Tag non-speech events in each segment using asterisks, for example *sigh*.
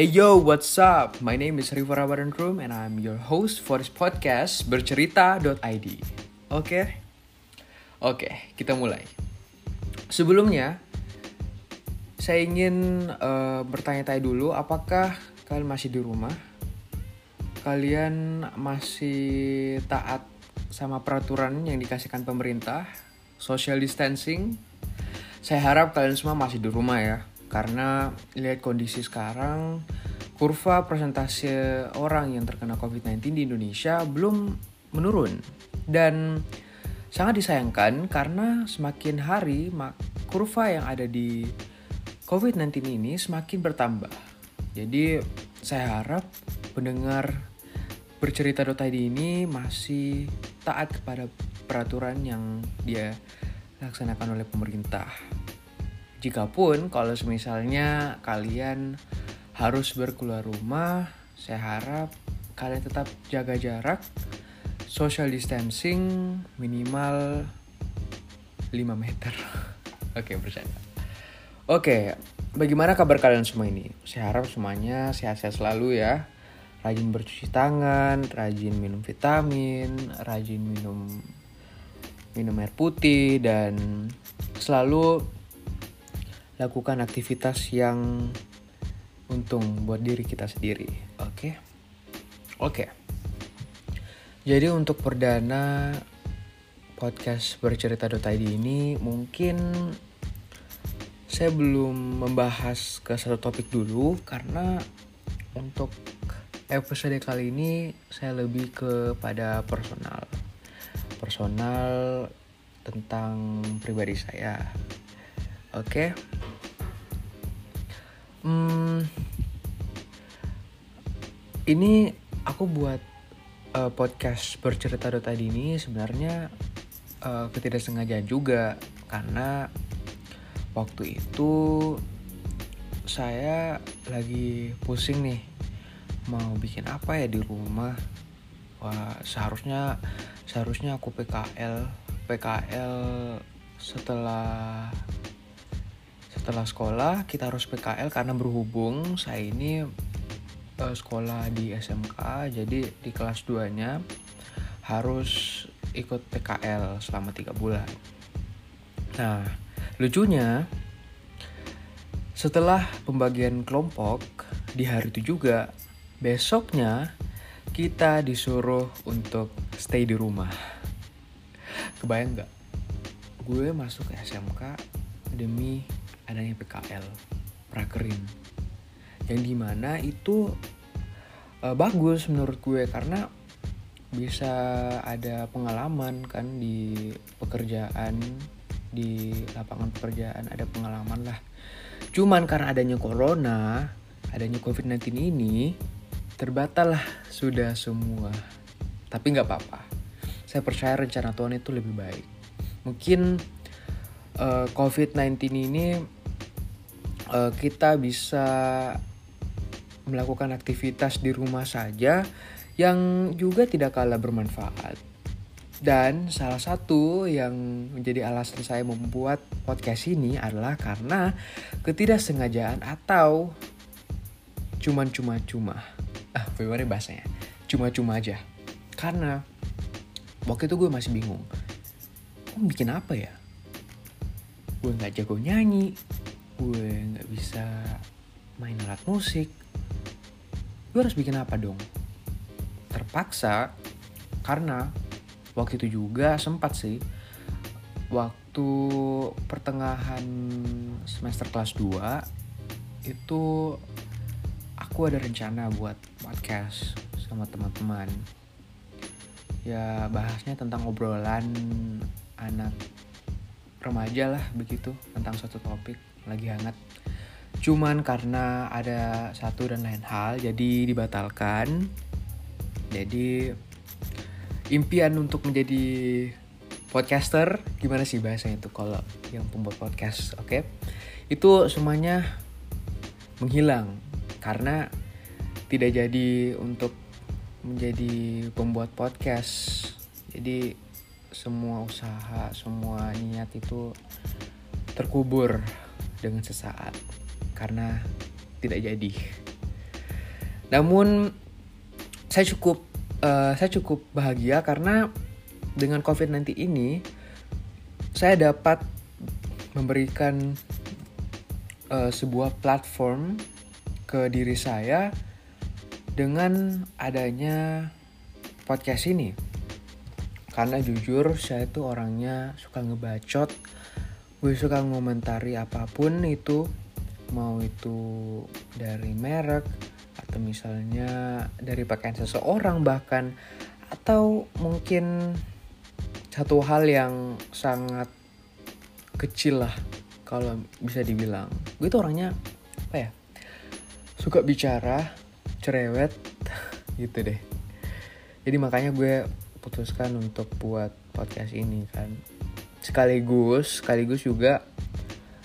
Hey yo, what's up? My name is River Room and I'm your host for this podcast bercerita.id. Oke? Oke, kita mulai. Sebelumnya, saya ingin uh, bertanya-tanya dulu apakah kalian masih di rumah? Kalian masih taat sama peraturan yang dikasihkan pemerintah? Social distancing? Saya harap kalian semua masih di rumah ya karena lihat kondisi sekarang kurva persentase orang yang terkena COVID-19 di Indonesia belum menurun dan sangat disayangkan karena semakin hari kurva yang ada di COVID-19 ini semakin bertambah. Jadi saya harap pendengar bercerita.id ini masih taat kepada peraturan yang dia laksanakan oleh pemerintah. Jikapun kalau misalnya kalian harus berkeluar rumah, saya harap kalian tetap jaga jarak, social distancing minimal 5 meter. *laughs* Oke, bercanda. Oke, bagaimana kabar kalian semua ini? Saya harap semuanya sehat-sehat selalu ya. Rajin bercuci tangan, rajin minum vitamin, rajin minum minum air putih dan selalu lakukan aktivitas yang untung buat diri kita sendiri. Oke, okay? oke. Okay. Jadi untuk perdana podcast bercerita.id ini mungkin saya belum membahas ke satu topik dulu karena untuk episode kali ini saya lebih kepada personal personal tentang pribadi saya oke okay? Hmm, ini aku buat uh, podcast bercerita tadi ini sebenarnya uh, ketidaksengajaan juga. Karena waktu itu saya lagi pusing nih mau bikin apa ya di rumah. Wah seharusnya seharusnya aku PKL PKL setelah setelah sekolah kita harus PKL karena berhubung saya ini uh, sekolah di SMK jadi di kelas 2 nya harus ikut PKL selama tiga bulan. Nah lucunya setelah pembagian kelompok di hari itu juga besoknya kita disuruh untuk stay di rumah. Kebayang nggak? Gue masuk SMK demi adanya PKL prakerin yang di mana itu uh, bagus menurut gue karena bisa ada pengalaman kan di pekerjaan di lapangan pekerjaan ada pengalaman lah. Cuman karena adanya corona adanya covid-19 ini terbatal lah sudah semua. Tapi nggak apa-apa. Saya percaya rencana Tuhan itu lebih baik. Mungkin uh, covid-19 ini uh, kita bisa melakukan aktivitas di rumah saja yang juga tidak kalah bermanfaat. Dan salah satu yang menjadi alasan saya membuat podcast ini adalah karena ketidaksengajaan atau cuma-cuma-cuma. Ah, bagaimana bahasanya? Cuma-cuma aja. Karena waktu itu gue masih bingung. Gue bikin apa ya? Gue gak jago nyanyi, gue nggak bisa main alat musik. Gue harus bikin apa dong? Terpaksa karena waktu itu juga sempat sih waktu pertengahan semester kelas 2 itu aku ada rencana buat podcast sama teman-teman. Ya bahasnya tentang obrolan anak remaja lah begitu tentang suatu topik lagi hangat. Cuman karena ada satu dan lain hal jadi dibatalkan. Jadi impian untuk menjadi podcaster gimana sih bahasanya itu kalau yang pembuat podcast oke? Okay? itu semuanya menghilang karena tidak jadi untuk menjadi pembuat podcast. Jadi semua usaha semua niat itu terkubur dengan sesaat karena tidak jadi. namun saya cukup uh, saya cukup bahagia karena dengan COVID-19 ini saya dapat memberikan uh, sebuah platform ke diri saya dengan adanya podcast ini. Karena jujur saya tuh orangnya suka ngebacot, gue suka ngomentari apa pun itu, mau itu dari merek atau misalnya dari pakaian seseorang bahkan atau mungkin satu hal yang sangat kecil lah kalau bisa dibilang. Gue tuh orangnya apa ya suka bicara cerewet *laughs* gitu deh. Jadi makanya gue putuskan untuk buat podcast ini kan sekaligus sekaligus juga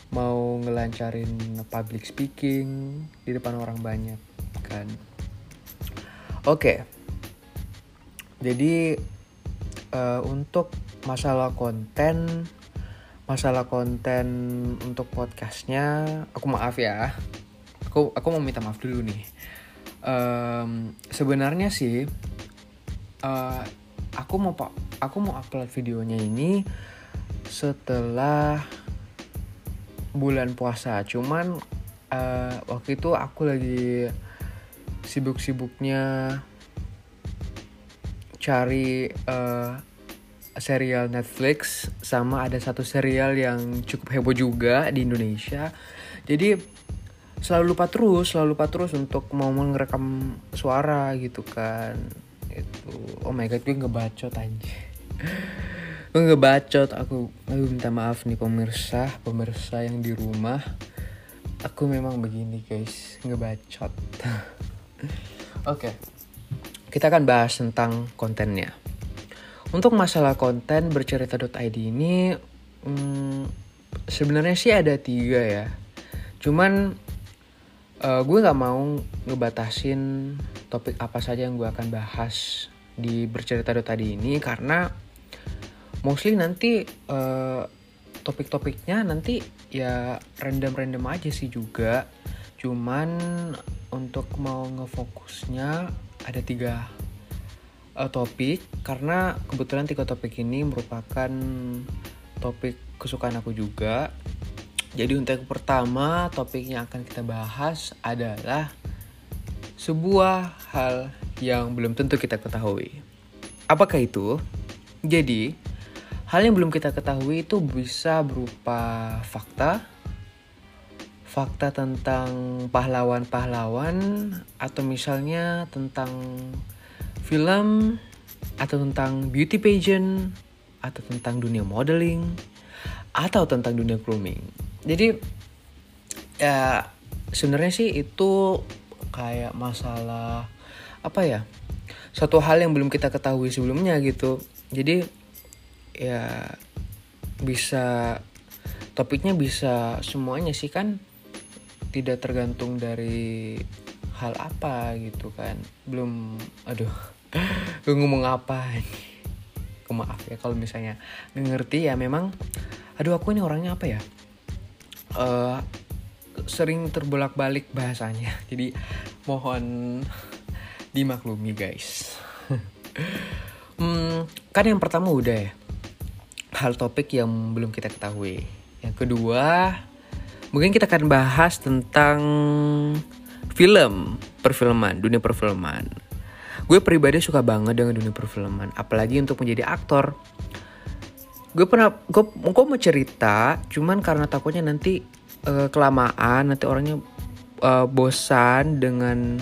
mau ngelancarin public speaking di depan orang banyak kan? Oke. Okay. jadi uh, untuk masalah konten masalah konten untuk podcastnya aku maaf ya. Aku aku mau minta maaf dulu nih. Um, sebenarnya sih uh, aku mau aku mau upload videonya ini setelah bulan puasa cuman uh, waktu itu aku lagi sibuk-sibuknya cari uh, serial Netflix sama ada satu serial yang cukup heboh juga di Indonesia. Jadi selalu lupa terus, selalu lupa terus untuk mau ngerekam suara gitu kan. Itu oh my god gue ngebacot aja. Ngebacot aku aduh minta maaf nih pemirsa, pemirsa yang di rumah. Aku memang begini guys, ngebacot. *laughs* Oke. okay. Kita akan bahas tentang kontennya. Untuk masalah konten bercerita.id ini hmm, sebenarnya sih ada tiga ya. Cuman uh, gue nggak mau ngebatasin topik apa saja yang gue akan bahas di bercerita.id ini karena mostly nanti uh, topik-topiknya nanti ya random-random aja sih juga. Cuman untuk mau ngefokusnya ada tiga uh, topik karena kebetulan tiga topik ini merupakan topik kesukaan aku juga. Jadi untuk yang pertama topik yang akan kita bahas adalah sebuah hal yang belum tentu kita ketahui. Apakah itu? Jadi, hal yang belum kita ketahui itu bisa berupa fakta, fakta tentang pahlawan-pahlawan, atau misalnya tentang film atau tentang beauty pageant atau tentang dunia modeling atau tentang dunia grooming. Jadi ya sebenarnya sih itu kayak masalah apa ya? Satu hal yang belum kita ketahui sebelumnya gitu. Jadi ya bisa topiknya bisa semuanya sih kan. Tidak tergantung dari hal apa gitu kan. Belum aduh *laughs* gue ngomong apa gue maaf ya kalau misalnya ngerti ya memang aduh aku ini orangnya apa ya? Uh, sering terbolak-balik bahasanya. *laughs* Jadi mohon dimaklumi guys. *laughs* Hmm, kan yang pertama udah ya hal topik yang belum kita ketahui. Yang kedua mungkin kita akan bahas tentang film perfilman dunia perfilman. Gue pribadi suka banget dengan dunia perfilman apalagi untuk menjadi aktor. Gue pernah gue gue mau cerita cuman karena takutnya nanti uh, kelamaan nanti orangnya uh, bosan dengan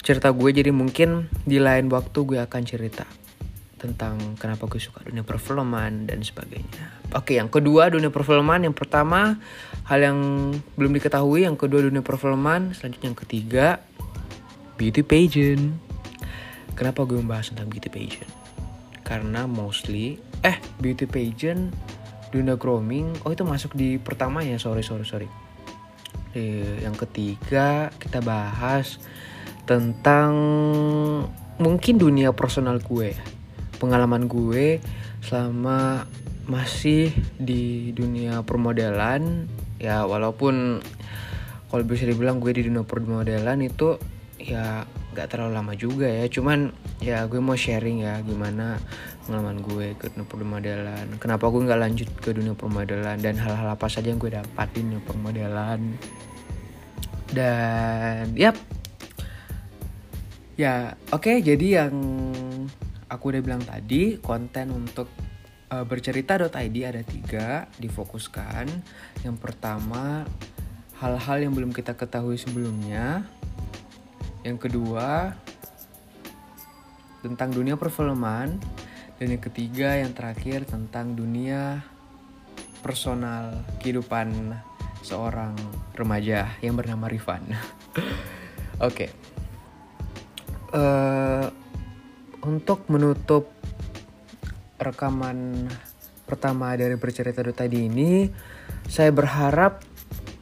cerita gue jadi mungkin di lain waktu gue akan cerita tentang kenapa gue suka dunia perfilman dan sebagainya. Oke, yang kedua dunia perfilman, yang pertama hal yang belum diketahui, yang kedua dunia perfilman, selanjutnya yang ketiga beauty pageant. Kenapa gue membahas tentang beauty pageant? Karena mostly eh beauty pageant, dunia grooming, oh itu masuk di pertama ya, sorry sorry sorry. Eh, yang ketiga kita bahas tentang mungkin dunia personal gue pengalaman gue selama masih di dunia permodelan. Ya walaupun kalau bisa dibilang gue di dunia permodelan itu ya nggak terlalu lama juga ya. Cuman ya gue mau sharing ya gimana pengalaman gue ke dunia permodalan kenapa gue nggak lanjut ke dunia permodalan dan hal-hal apa saja yang gue dapat di dunia permodalan dan yap. Ya oke okay, jadi yang aku udah bilang tadi konten untuk uh, bercerita.id ada tiga difokuskan yang pertama hal-hal yang belum kita ketahui sebelumnya yang kedua tentang dunia perfilman dan yang ketiga yang terakhir tentang dunia personal kehidupan seorang remaja yang bernama Rifan. *laughs* Oke. okay. Uh, eh, untuk menutup rekaman pertama dari bercerita tadi ini, saya berharap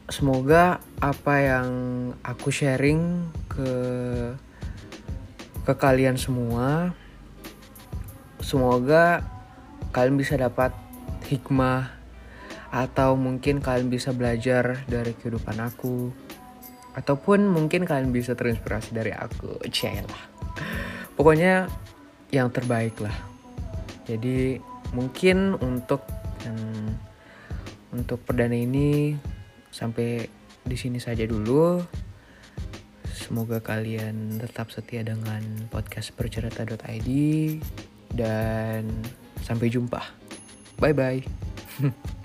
semoga apa yang aku sharing ke ke kalian semua semoga kalian bisa dapat hikmah atau mungkin kalian bisa belajar dari kehidupan aku ataupun mungkin kalian bisa terinspirasi dari aku lah pokoknya yang terbaik lah jadi mungkin untuk um, untuk perdana ini sampai di sini saja dulu. Semoga kalian tetap setia dengan podcast bercerita.id dan sampai jumpa. Bye bye. *laughs*